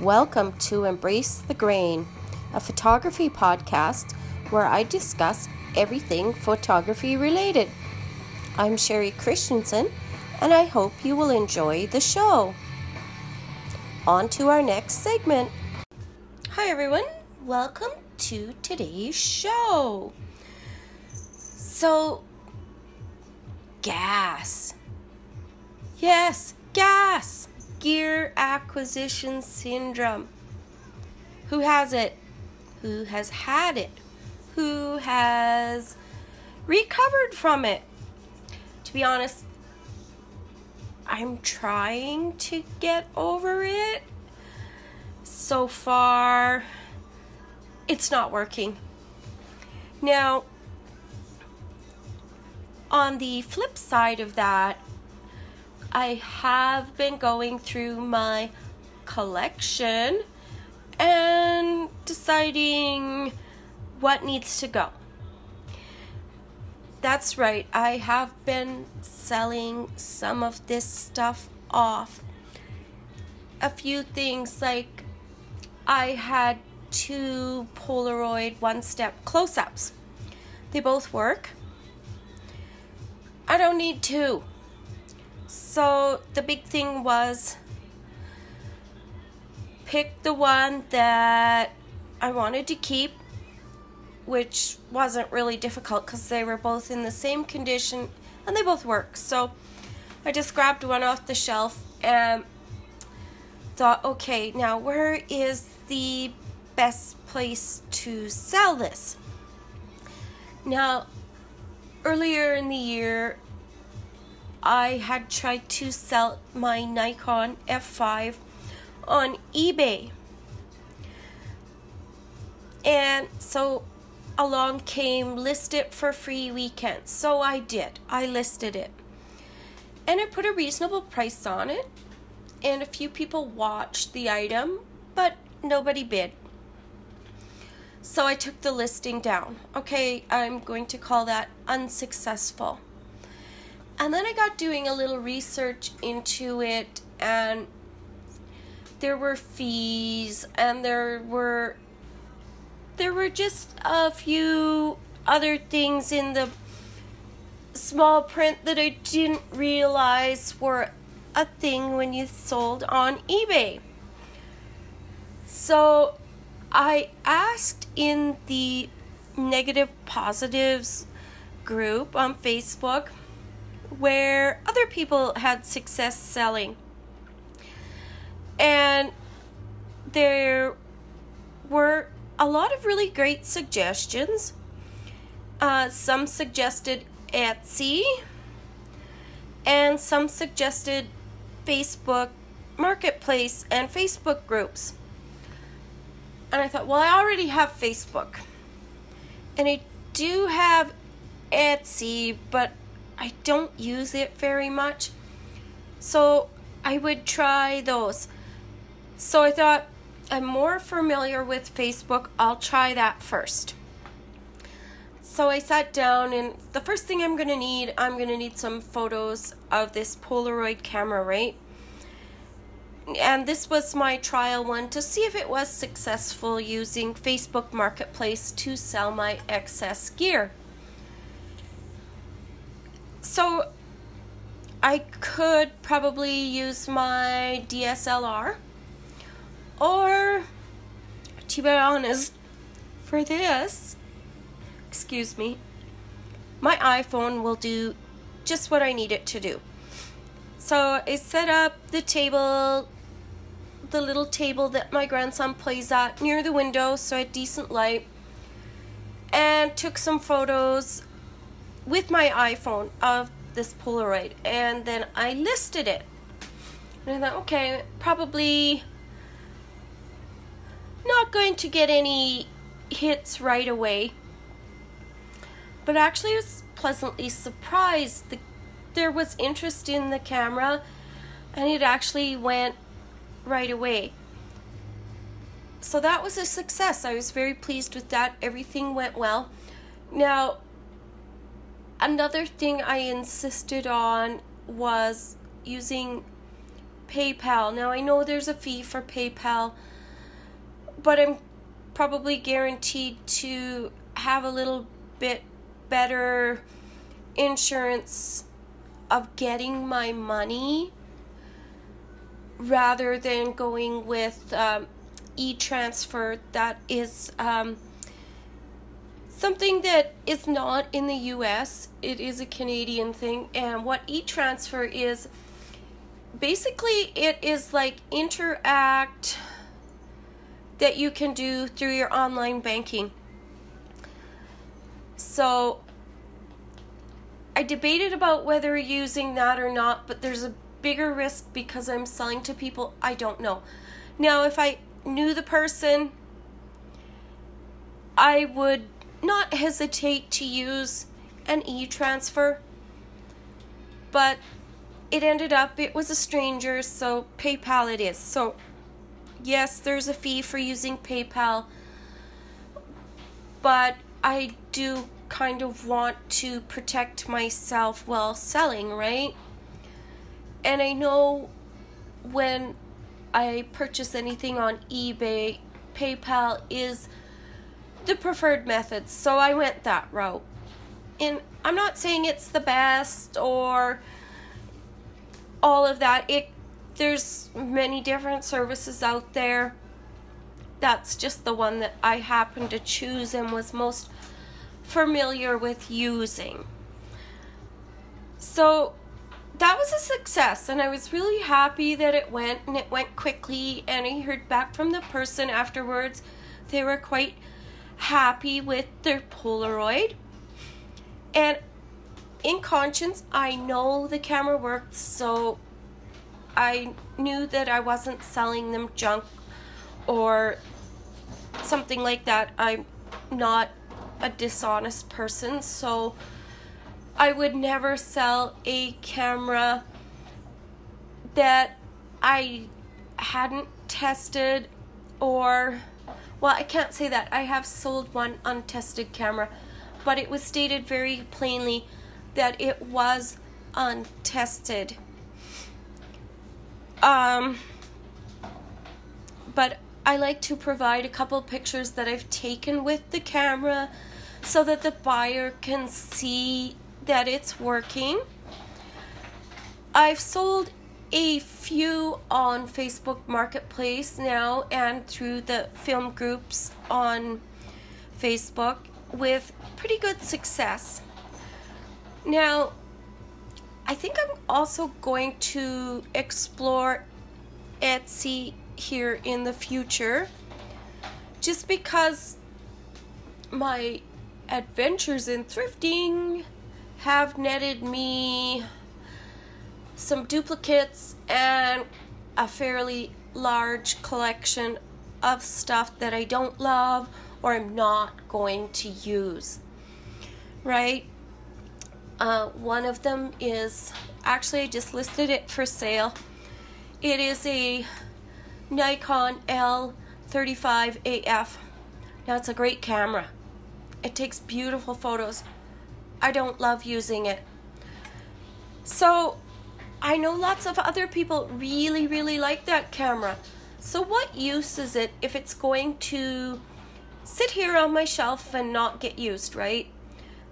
Welcome to Embrace the Grain, a photography podcast where I discuss everything photography related. I'm Sherry Christensen, and I hope you will enjoy the show. On to our next segment. Hi, everyone. Welcome to today's show. So, gas. Yes, gas. Gear acquisition syndrome. Who has it? Who has had it? Who has recovered from it? To be honest, I'm trying to get over it. So far, it's not working. Now, on the flip side of that, I have been going through my collection and deciding what needs to go. That's right, I have been selling some of this stuff off. A few things like I had two Polaroid one step close ups. They both work. I don't need two. So the big thing was pick the one that I wanted to keep, which wasn't really difficult because they were both in the same condition and they both work. So I just grabbed one off the shelf and thought, okay, now where is the best place to sell this? Now, earlier in the year, I had tried to sell my Nikon F5 on eBay. And so along came list it for free weekend. So I did. I listed it. And I put a reasonable price on it. And a few people watched the item, but nobody bid. So I took the listing down. Okay, I'm going to call that unsuccessful. And then I got doing a little research into it, and there were fees, and there were there were just a few other things in the small print that I didn't realize were a thing when you sold on eBay. So I asked in the negative positives group on Facebook where other people had success selling. And there were a lot of really great suggestions. Uh, some suggested Etsy, and some suggested Facebook Marketplace and Facebook groups. And I thought, well, I already have Facebook. And I do have Etsy, but I don't use it very much. So I would try those. So I thought I'm more familiar with Facebook. I'll try that first. So I sat down, and the first thing I'm going to need, I'm going to need some photos of this Polaroid camera, right? And this was my trial one to see if it was successful using Facebook Marketplace to sell my excess gear so I could probably use my DSLR or to be honest for this excuse me my iPhone will do just what I need it to do. So I set up the table the little table that my grandson plays at near the window so I decent light and took some photos with my iPhone of this Polaroid and then I listed it. And I thought, okay, probably not going to get any hits right away. But actually, I was pleasantly surprised. The, there was interest in the camera and it actually went right away. So that was a success. I was very pleased with that. Everything went well. Now, Another thing I insisted on was using PayPal. Now I know there's a fee for PayPal, but I'm probably guaranteed to have a little bit better insurance of getting my money rather than going with um, e transfer that is um, something that is not in the US. It is a Canadian thing. And what e transfer is basically, it is like Interac that you can do through your online banking. So I debated about whether using that or not, but there's a bigger risk because I'm selling to people I don't know. Now, if I knew the person, I would not hesitate to use an e transfer, but it ended up, it was a stranger, so PayPal it is. So, yes, there's a fee for using PayPal, but I do kind of want to protect myself while selling, right? And I know when I purchase anything on eBay, PayPal is the preferred method. So I went that route. And I'm not saying it's the best or all of that. It there's many different services out there. That's just the one that I happened to choose and was most familiar with using. So that was a success and I was really happy that it went and it went quickly and I heard back from the person afterwards. They were quite happy with their Polaroid. And in conscience, I know the camera worked, so I knew that I wasn't selling them junk or something like that. I'm not a dishonest person, so I would never sell a camera that I hadn't tested or well, I can't say that. I have sold one untested camera, but it was stated very plainly that it was untested. Um, but I like to provide a couple pictures that I've taken with the camera so that the buyer can see that it's working. I've sold a few on Facebook Marketplace now and through the film groups on Facebook with pretty good success. Now, I think I'm also going to explore Etsy here in the future just because my adventures in thrifting have netted me some duplicates and a fairly large collection of stuff that I don't love or I'm not going to use. Right? Uh, one of them is actually I just listed it for sale. It is a Nikon L35AF. Now it's a great camera. It takes beautiful photos. I don't love using it. So I know lots of other people really, really like that camera. So what use is it if it's going to sit here on my shelf and not get used, right?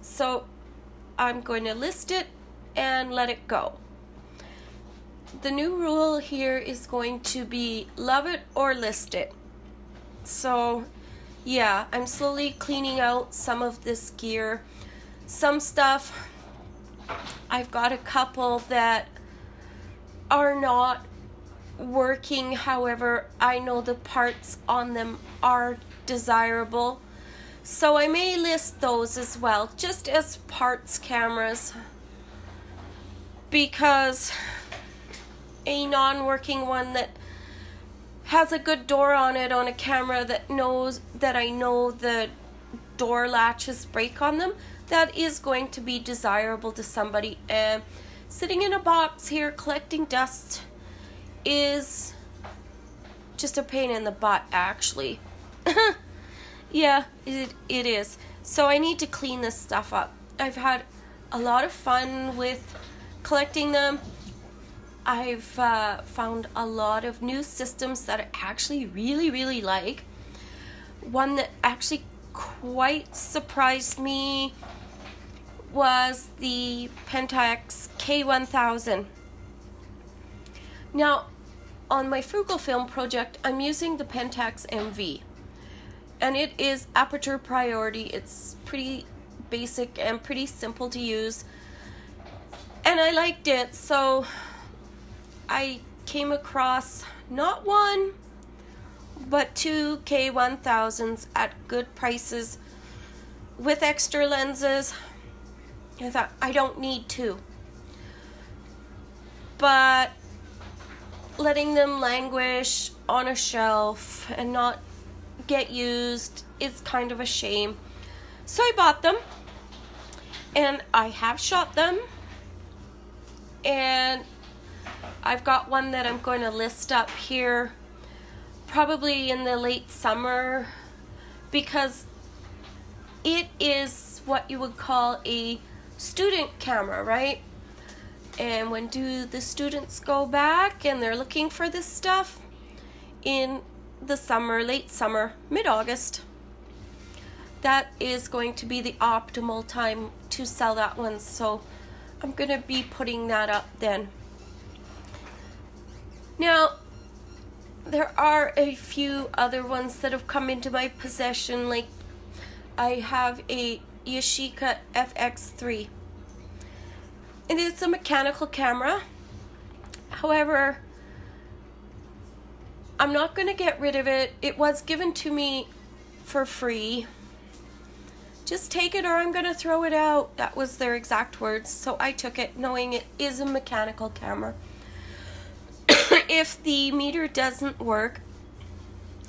So I'm going to list it and let it go. The new rule here is going to be love it or list it. So yeah, I'm slowly cleaning out some of this gear some stuff, I've got a couple that are not working. However, I know the parts on them are desirable. So I may list those as well, just as parts cameras. Because a non working one that has a good door on it on a camera that knows that I know the door latches break on them, that is going to be desirable to somebody. And sitting in a box here collecting dust is just a pain in the butt, actually. yeah, it, it is. So I need to clean this stuff up. I've had a lot of fun with collecting them. I've uh, found a lot of new systems that I actually really, really like. One that actually quite surprised me was the Pentax K1000. Now, on my Frugal Film project, I'm using the Pentax MV. And it is aperture priority. It's pretty basic and pretty simple to use. And I liked it, so I came across not one, but two K1000s at good prices with extra lenses. I thought, I don't need two. But letting them languish on a shelf and not get used is kind of a shame. So I bought them and I have shot them. And I've got one that I'm going to list up here probably in the late summer because it is what you would call a student camera, right? And when do the students go back and they're looking for this stuff? In the summer, late summer, mid August. That is going to be the optimal time to sell that one. So I'm going to be putting that up then. Now, there are a few other ones that have come into my possession. Like, I have a Yashica FX3. It is a mechanical camera. However, I'm not going to get rid of it. It was given to me for free. Just take it or I'm going to throw it out. That was their exact words. So I took it knowing it is a mechanical camera. if the meter doesn't work,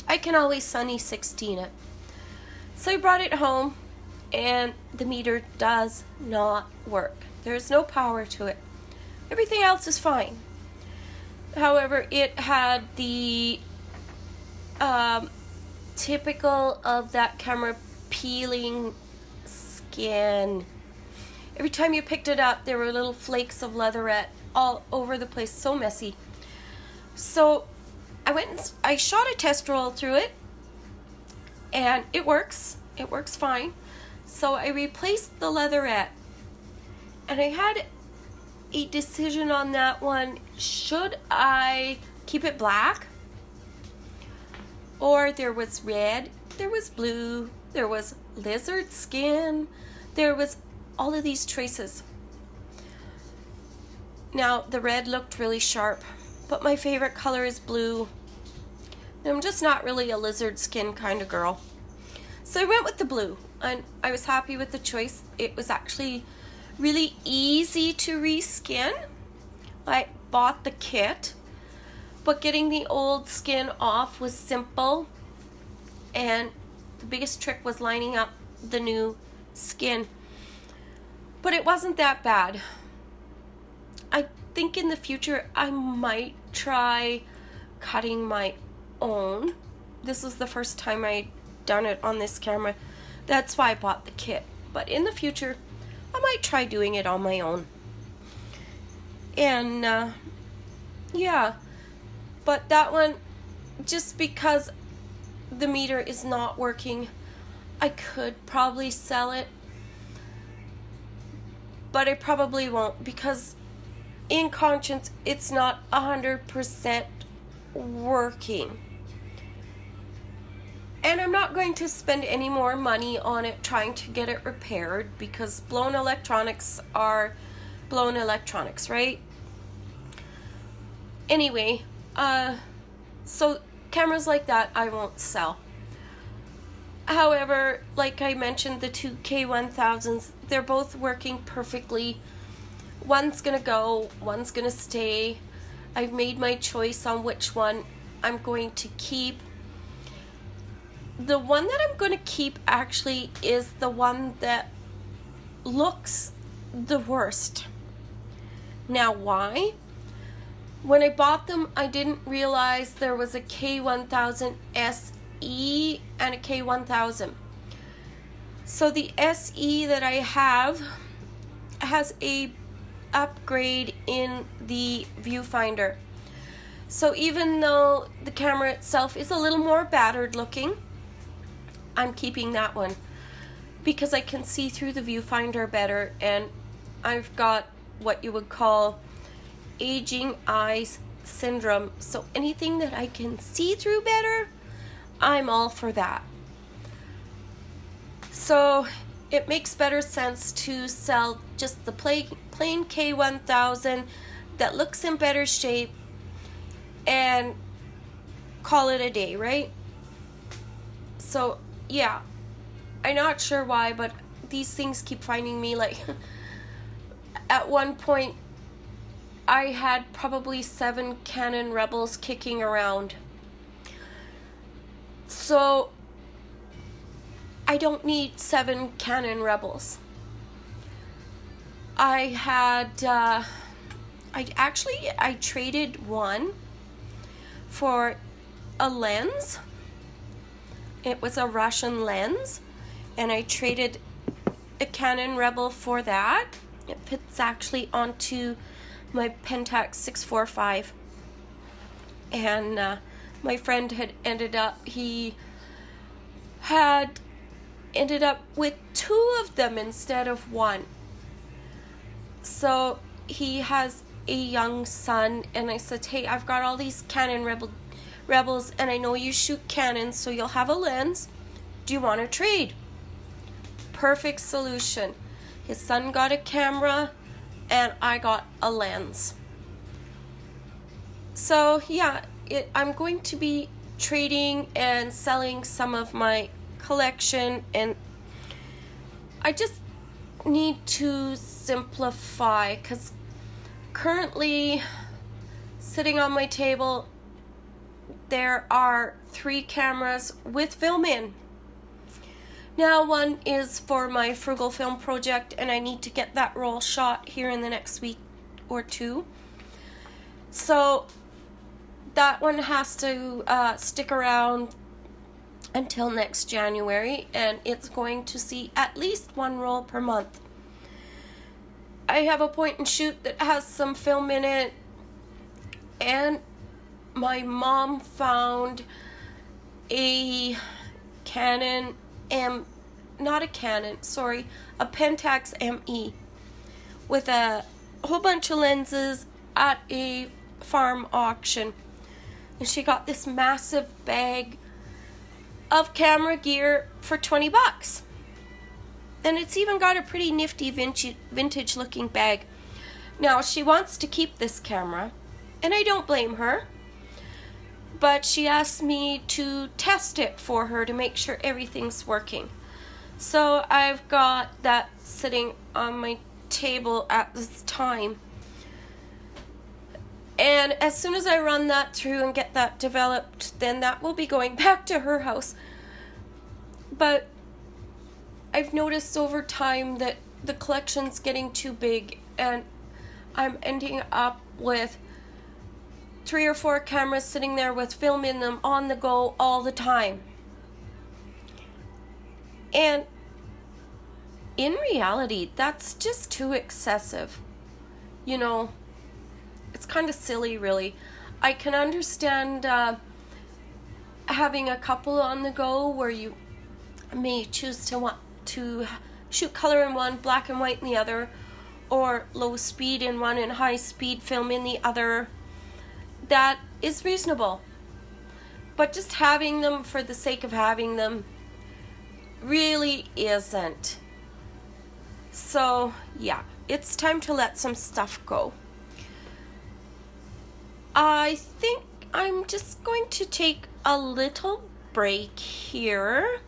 I can always Sunny 16 it. So I brought it home and the meter does not work. There's no power to it. Everything else is fine. However, it had the um, typical of that camera peeling skin. Every time you picked it up, there were little flakes of leatherette all over the place, so messy. So I went and I shot a test roll through it and it works. It works fine. So I replaced the leatherette and I had a decision on that one. Should I keep it black? Or there was red, there was blue, there was lizard skin, there was all of these traces. Now, the red looked really sharp but my favorite color is blue. I'm just not really a lizard skin kind of girl. So I went with the blue and I was happy with the choice. It was actually really easy to reskin. I bought the kit, but getting the old skin off was simple. And the biggest trick was lining up the new skin. But it wasn't that bad. I think in the future I might try cutting my own. This was the first time I'd done it on this camera. That's why I bought the kit. But in the future, I might try doing it on my own. And uh, yeah, but that one, just because the meter is not working, I could probably sell it. But I probably won't because in conscience, it's not 100% working. And I'm not going to spend any more money on it trying to get it repaired because blown electronics are blown electronics, right? Anyway, uh, so cameras like that I won't sell. However, like I mentioned, the two K1000s, they're both working perfectly one's gonna go, one's gonna stay. I've made my choice on which one I'm going to keep. The one that I'm going to keep actually is the one that looks the worst. Now, why? When I bought them, I didn't realize there was a K1000 SE and a K1000. So the SE that I have has a upgrade in the viewfinder. So even though the camera itself is a little more battered looking, I'm keeping that one because I can see through the viewfinder better and I've got what you would call aging eyes syndrome. So anything that I can see through better, I'm all for that. So it makes better sense to sell just the plain, plain K1000 that looks in better shape and call it a day, right? So, yeah, I'm not sure why, but these things keep finding me. Like, at one point, I had probably seven Canon Rebels kicking around. So, I don't need seven Canon Rebels. I had, uh, I actually, I traded one for a lens. It was a Russian lens, and I traded a Canon Rebel for that. It fits actually onto my Pentax 645. And uh, my friend had ended up, he had ended up with two of them instead of one. So he has a young son and I said, "Hey, I've got all these Canon Rebel Rebels and I know you shoot Canons, so you'll have a lens. Do you want to trade?" Perfect solution. His son got a camera and I got a lens. So, yeah, it, I'm going to be trading and selling some of my collection and I just need to simplify cuz currently sitting on my table there are three cameras with film in. Now one is for my frugal film project and I need to get that roll shot here in the next week or two. So that one has to uh, stick around until next January and it's going to see at least one roll per month. I have a point and shoot that has some film in it, and my mom found a Canon M, not a Canon, sorry, a Pentax ME with a whole bunch of lenses at a farm auction. And she got this massive bag of camera gear for 20 bucks. And it's even got a pretty nifty vintage, looking bag. Now, she wants to keep this camera, and I don't blame her. But she asked me to test it for her to make sure everything's working. So I've got that sitting on my table at this time. And as soon as I run that through and get that developed, then that will be going back to her house. But I've noticed over time that the collection's getting too big and I'm ending up with three or four cameras sitting there with film in them on the go all the time. And in reality, that's just too excessive. You know, it's kind of silly, really. I can understand uh, having a couple on the go where you may choose to want to shoot color in one, black and white in the other, or low speed in one and high speed film in the other, that is reasonable. But just having them for the sake of having them really isn't. So, yeah, it's time to let some stuff go. I think I'm just going to take a little break here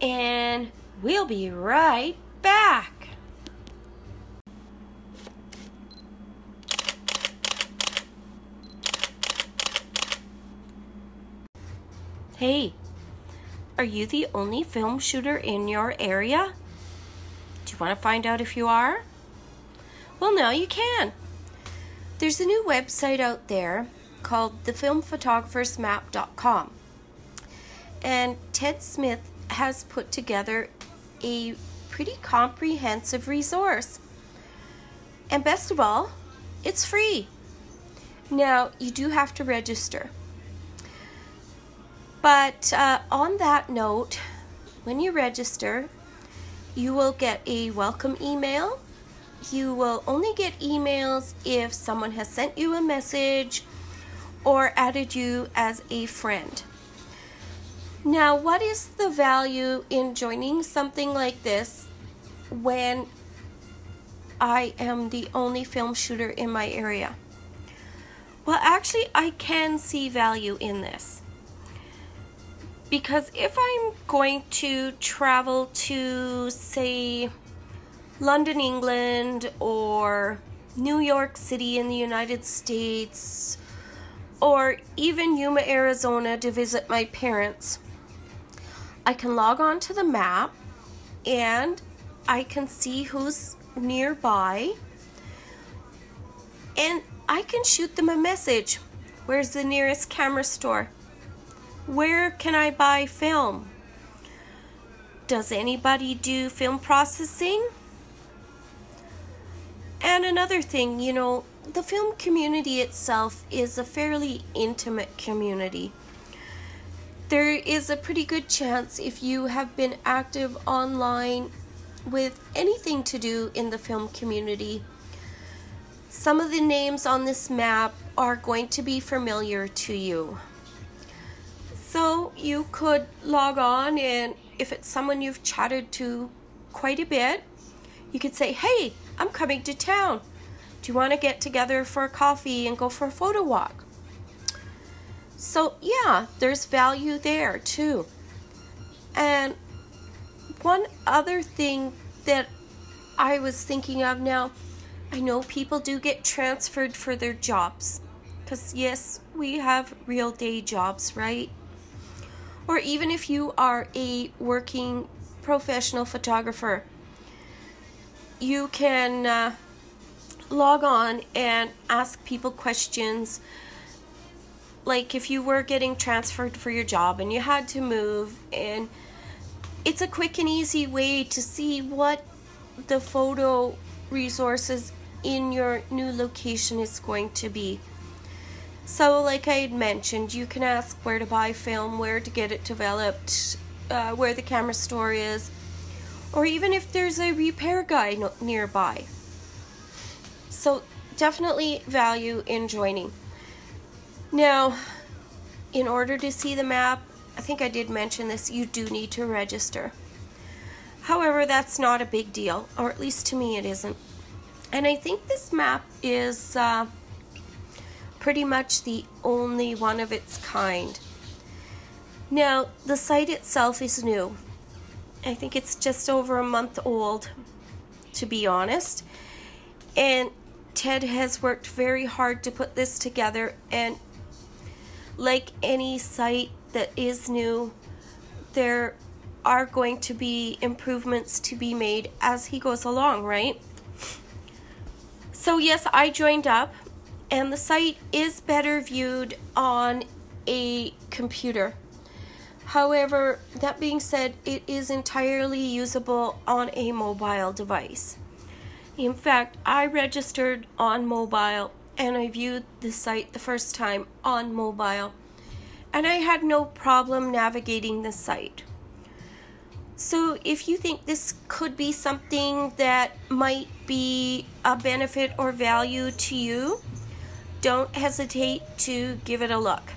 and We'll be right back. Hey, are you the only film shooter in your area? Do you want to find out if you are? Well, now you can. There's a new website out there called thefilmphotographersmap.com. And Ted Smith has put together a pretty comprehensive resource. And best of all, it's free. Now, you do have to register. But uh, on that note, when you register, you will get a welcome email. You will only get emails if someone has sent you a message or added you as a friend. Now, what is the value in joining something like this when I am the only film shooter in my area? Well, actually, I can see value in this. Because if I'm going to travel to, say, London, England, or New York City in the United States, or even Yuma, Arizona to visit my parents, I can log on to the map and I can see who's nearby and I can shoot them a message. Where's the nearest camera store? Where can I buy film? Does anybody do film processing? And another thing, you know, the film community itself is a fairly intimate community. There is a pretty good chance if you have been active online with anything to do in the film community, some of the names on this map are going to be familiar to you. You could log on, and if it's someone you've chatted to quite a bit, you could say, Hey, I'm coming to town. Do you want to get together for a coffee and go for a photo walk? So, yeah, there's value there too. And one other thing that I was thinking of now, I know people do get transferred for their jobs. Because, yes, we have real day jobs, right? Or even if you are a working professional photographer, you can uh, log on and ask people questions like if you were getting transferred for your job and you had to move and it's a quick and easy way to see what the photo resources in your new location is going to be. So, like I had mentioned, you can ask where to buy film, where to get it developed, uh, where the camera store is, or even if there's a repair guy nearby. So, definitely value in joining. Now, in order to see the map, I think I did mention this, you do need to register. However, that's not a big deal, or at least to me it isn't. And I think this map is uh, pretty much the only one of its kind. Now, the site itself is new. I think it's just over a month old, to be honest. And Ted has worked very hard to put this together, and like any site that is new, there are going to be improvements to be made as he goes along, right? So, yes, I joined up, and the site is better viewed on a computer. However, that being said, it is entirely usable on a mobile device. In fact, I registered on mobile and I viewed the site the first time on mobile, and I had no problem navigating the site. So, if you think this could be something that might be a benefit or value to you, don't hesitate to give it a look.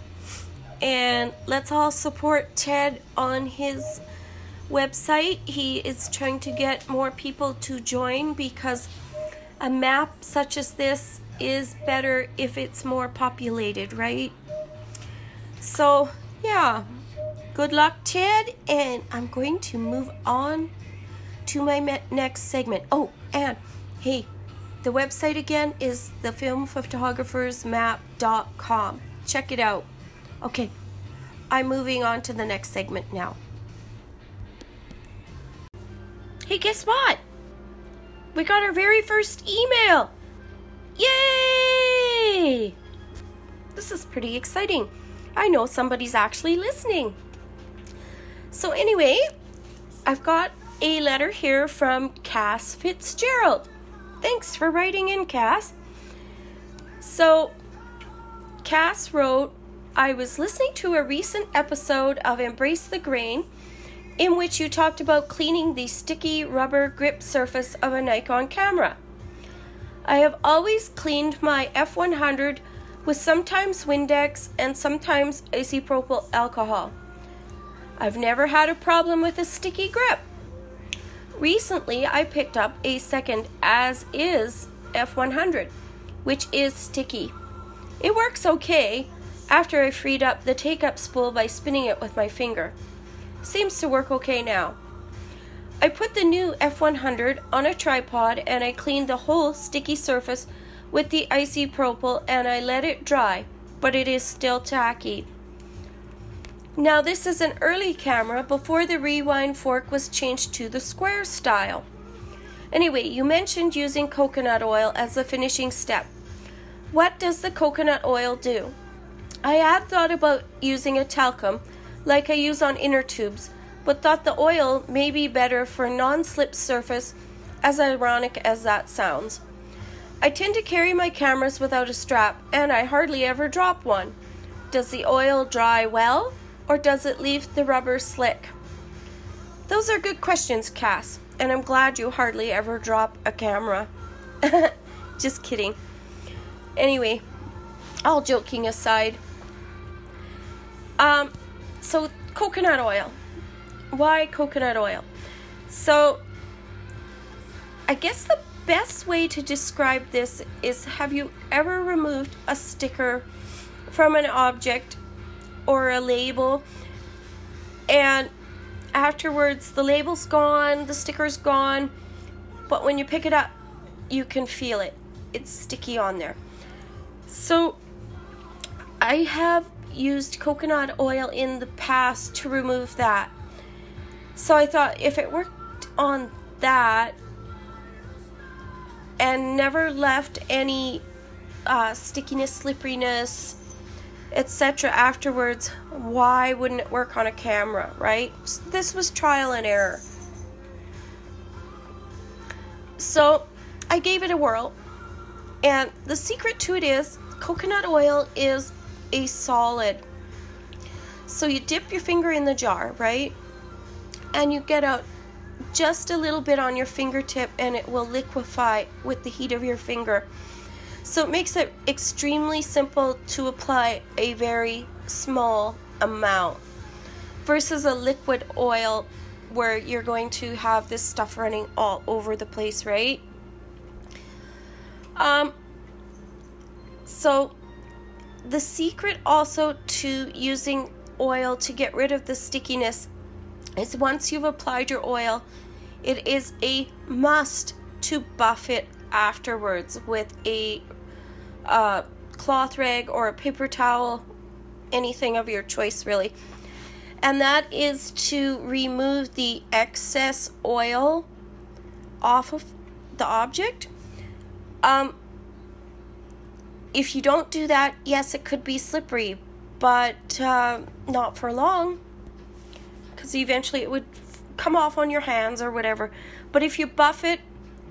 And let's all support Ted on his website. He is trying to get more people to join because a map such as this is better if it's more populated, right? So, yeah. Good luck, Ted, and I'm going to move on to my next segment. Oh, and hey, the website again is thefilmphotographersmap.com. Check it out. Okay, I'm moving on to the next segment now. Hey, guess what? We got our very first email. Yay! This is pretty exciting. I know somebody's actually listening. So, anyway, I've got a letter here from Cass Fitzgerald. Thanks for writing in, Cass. So, Cass wrote, I was listening to a recent episode of Embrace the Grain in which you talked about cleaning the sticky rubber grip surface of a Nikon camera. I have always cleaned my F100 with sometimes Windex and sometimes isopropyl alcohol. I've never had a problem with a sticky grip. Recently, I picked up a second as is F100, which is sticky. It works okay after I freed up the take up spool by spinning it with my finger. Seems to work okay now. I put the new F100 on a tripod and I cleaned the whole sticky surface with the isopropyl and I let it dry, but it is still tacky. Now, this is an early camera before the rewind fork was changed to the square style. Anyway, you mentioned using coconut oil as the finishing step. What does the coconut oil do? I had thought about using a talcum like I use on inner tubes, but thought the oil may be better for non slip surface, as ironic as that sounds. I tend to carry my cameras without a strap, and I hardly ever drop one. Does the oil dry well, or does it leave the rubber slick? Those are good questions, Cass, and I'm glad you hardly ever drop a camera. Just kidding. Anyway, all joking aside, um, so coconut oil. Why coconut oil? So, I guess the best way to describe this is have you ever removed a sticker from an object or a label and afterwards the label's gone, the sticker's gone, but when you pick it up, you can feel it. It's sticky on there. So I have used coconut oil in the past to remove that. So I thought if it worked on that and never left any uh, stickiness, slipperiness, etc. afterwards, why wouldn't it work on a camera, right? This was trial and error. So I gave it a whirl, and the secret to it is coconut oil is a solid. So you dip your finger in the jar, right? And you get out just a little bit on your fingertip and it will liquefy with the heat of your finger. So it makes it extremely simple to apply a very small amount versus a liquid oil where you're going to have this stuff running all over the place, right? Um, so the secret also to using oil to get rid of the stickiness is once you've applied your oil, it is a must to buff it afterwards with a uh, cloth rag or a paper towel, anything of your choice, really. And that is to remove the excess oil off of the object. Um, if you don't do that, yes, it could be slippery, but uh, not for long because eventually it would come off on your hands or whatever. But if you buff it,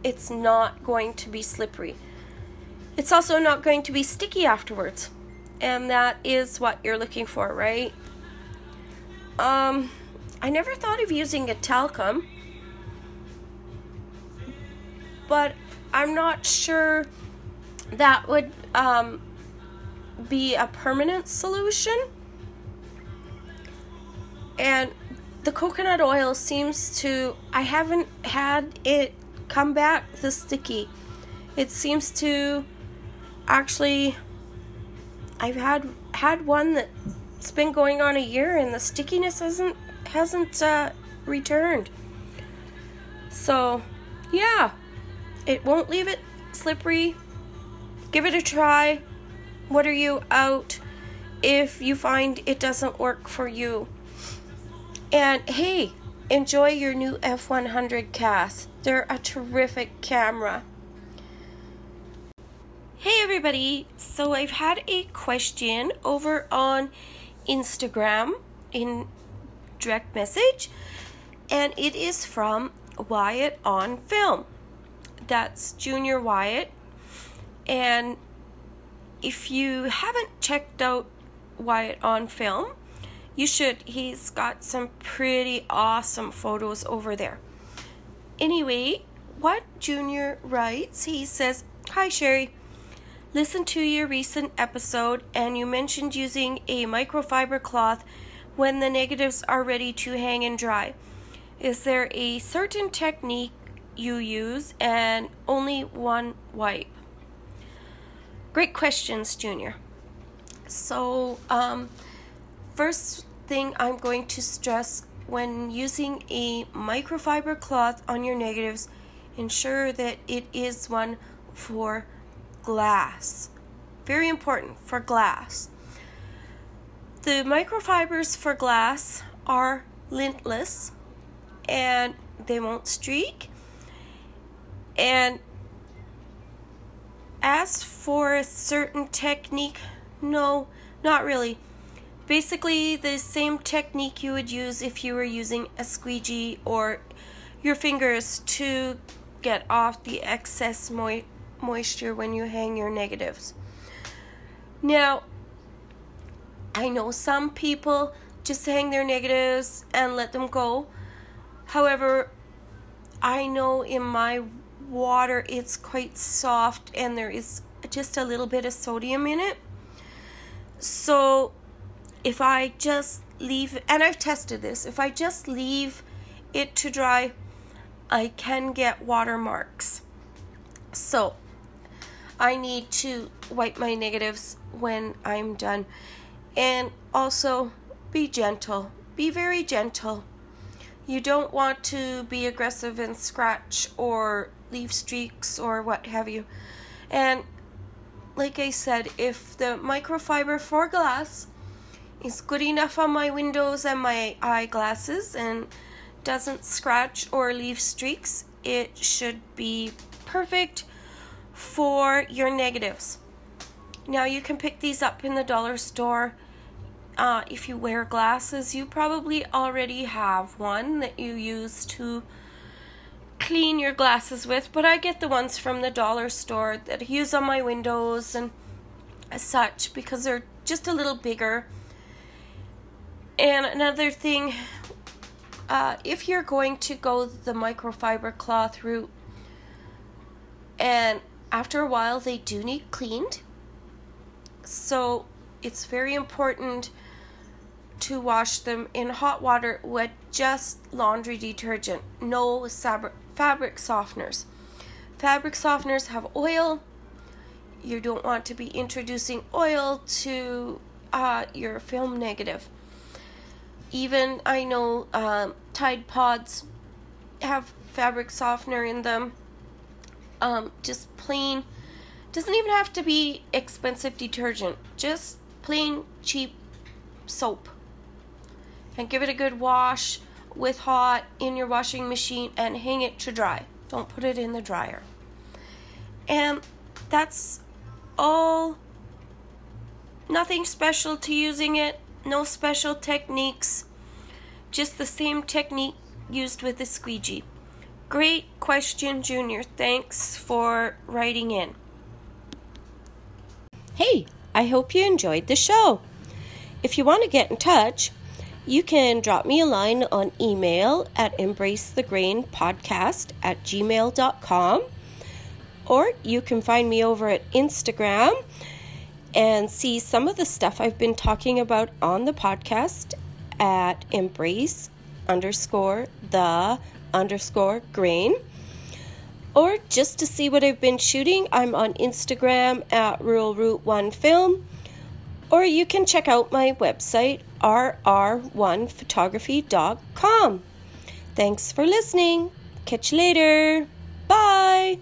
it's not going to be slippery. It's also not going to be sticky afterwards. And that is what you're looking for, right? Um, I never thought of using a talcum, but I'm not sure that would um, be a permanent solution. And the coconut oil seems to, I haven't had it come back the sticky. It seems to actually, I've had had one that's been going on a year and the stickiness hasn't hasn't uh, returned. So, yeah, it won't leave it slippery give it a try. What are you out if you find it doesn't work for you? And hey, enjoy your new F100 Cass. They're a terrific camera. Hey everybody, so I've had a question over on Instagram in direct message, and it is from Wyatt on Film That's Junior Wyatt. And if you haven't checked out Wyatt on film, you should. He's got some pretty awesome photos over there. Anyway, what Junior writes, he says, Hi Sherry, listen to your recent episode and you mentioned using a microfiber cloth when the negatives are ready to hang and dry. Is there a certain technique you use and only one wipe? Great questions, Junior. So, um, first thing I'm going to stress when using a microfiber cloth on your negatives, ensure that it is one for glass. Very important for glass. The microfibers for glass are lintless and they won't streak. And as for a certain technique, no, not really. Basically, the same technique you would use if you were using a squeegee or your fingers to get off the excess mo- moisture when you hang your negatives. Now, I know some people just hang their negatives and let them go. However, I know in my water it's quite soft and there is just a little bit of sodium in it. So if I just leave, and I've tested this, if I just leave it to dry, I can get watermarks. So I need to wipe my negatives when I'm done. And also be gentle. Be very gentle. You don't want to be aggressive and scratch or leave streaks or what have you. And like I said, if the microfiber for glass is good enough on my windows and my eyeglasses and doesn't scratch or leave streaks, it should be perfect for your negatives. Now you can pick these up in the dollar store. Uh, if you wear glasses, you probably already have one that you use to clean your glasses with, but I get the ones from the dollar store that I use on my windows and such because they're just a little bigger. And another thing, uh, if you're going to go the microfiber cloth route, and after a while they do need cleaned, so it's very important to wash them in hot water with just laundry detergent, no fabric fabric softeners. Fabric softeners have oil. You don't want to be introducing oil to uh, your film negative. Even I know um, Tide Pods have fabric softener in them. Um, just plain, doesn't even have to be expensive detergent, just plain cheap soap. And give it a good wash with hot in your washing machine and hang it to dry. Don't put it in the dryer. And that's all. Nothing special to using it, no special techniques, just the same technique used with the squeegee. Great question, Junior. Thanks for writing in. Hey, I hope you enjoyed the show. If you want to get in touch, you can drop me a line on email at embracethegrainpodcast at gmail.com or you can find me over at Instagram and see some of the stuff I've been talking about on the podcast at embrace underscore the underscore grain. Or just to see what I've been shooting, I'm on Instagram at Rural Route One Film or you can check out my website, rr1photography.com. Thanks for listening. Catch you later. Bye.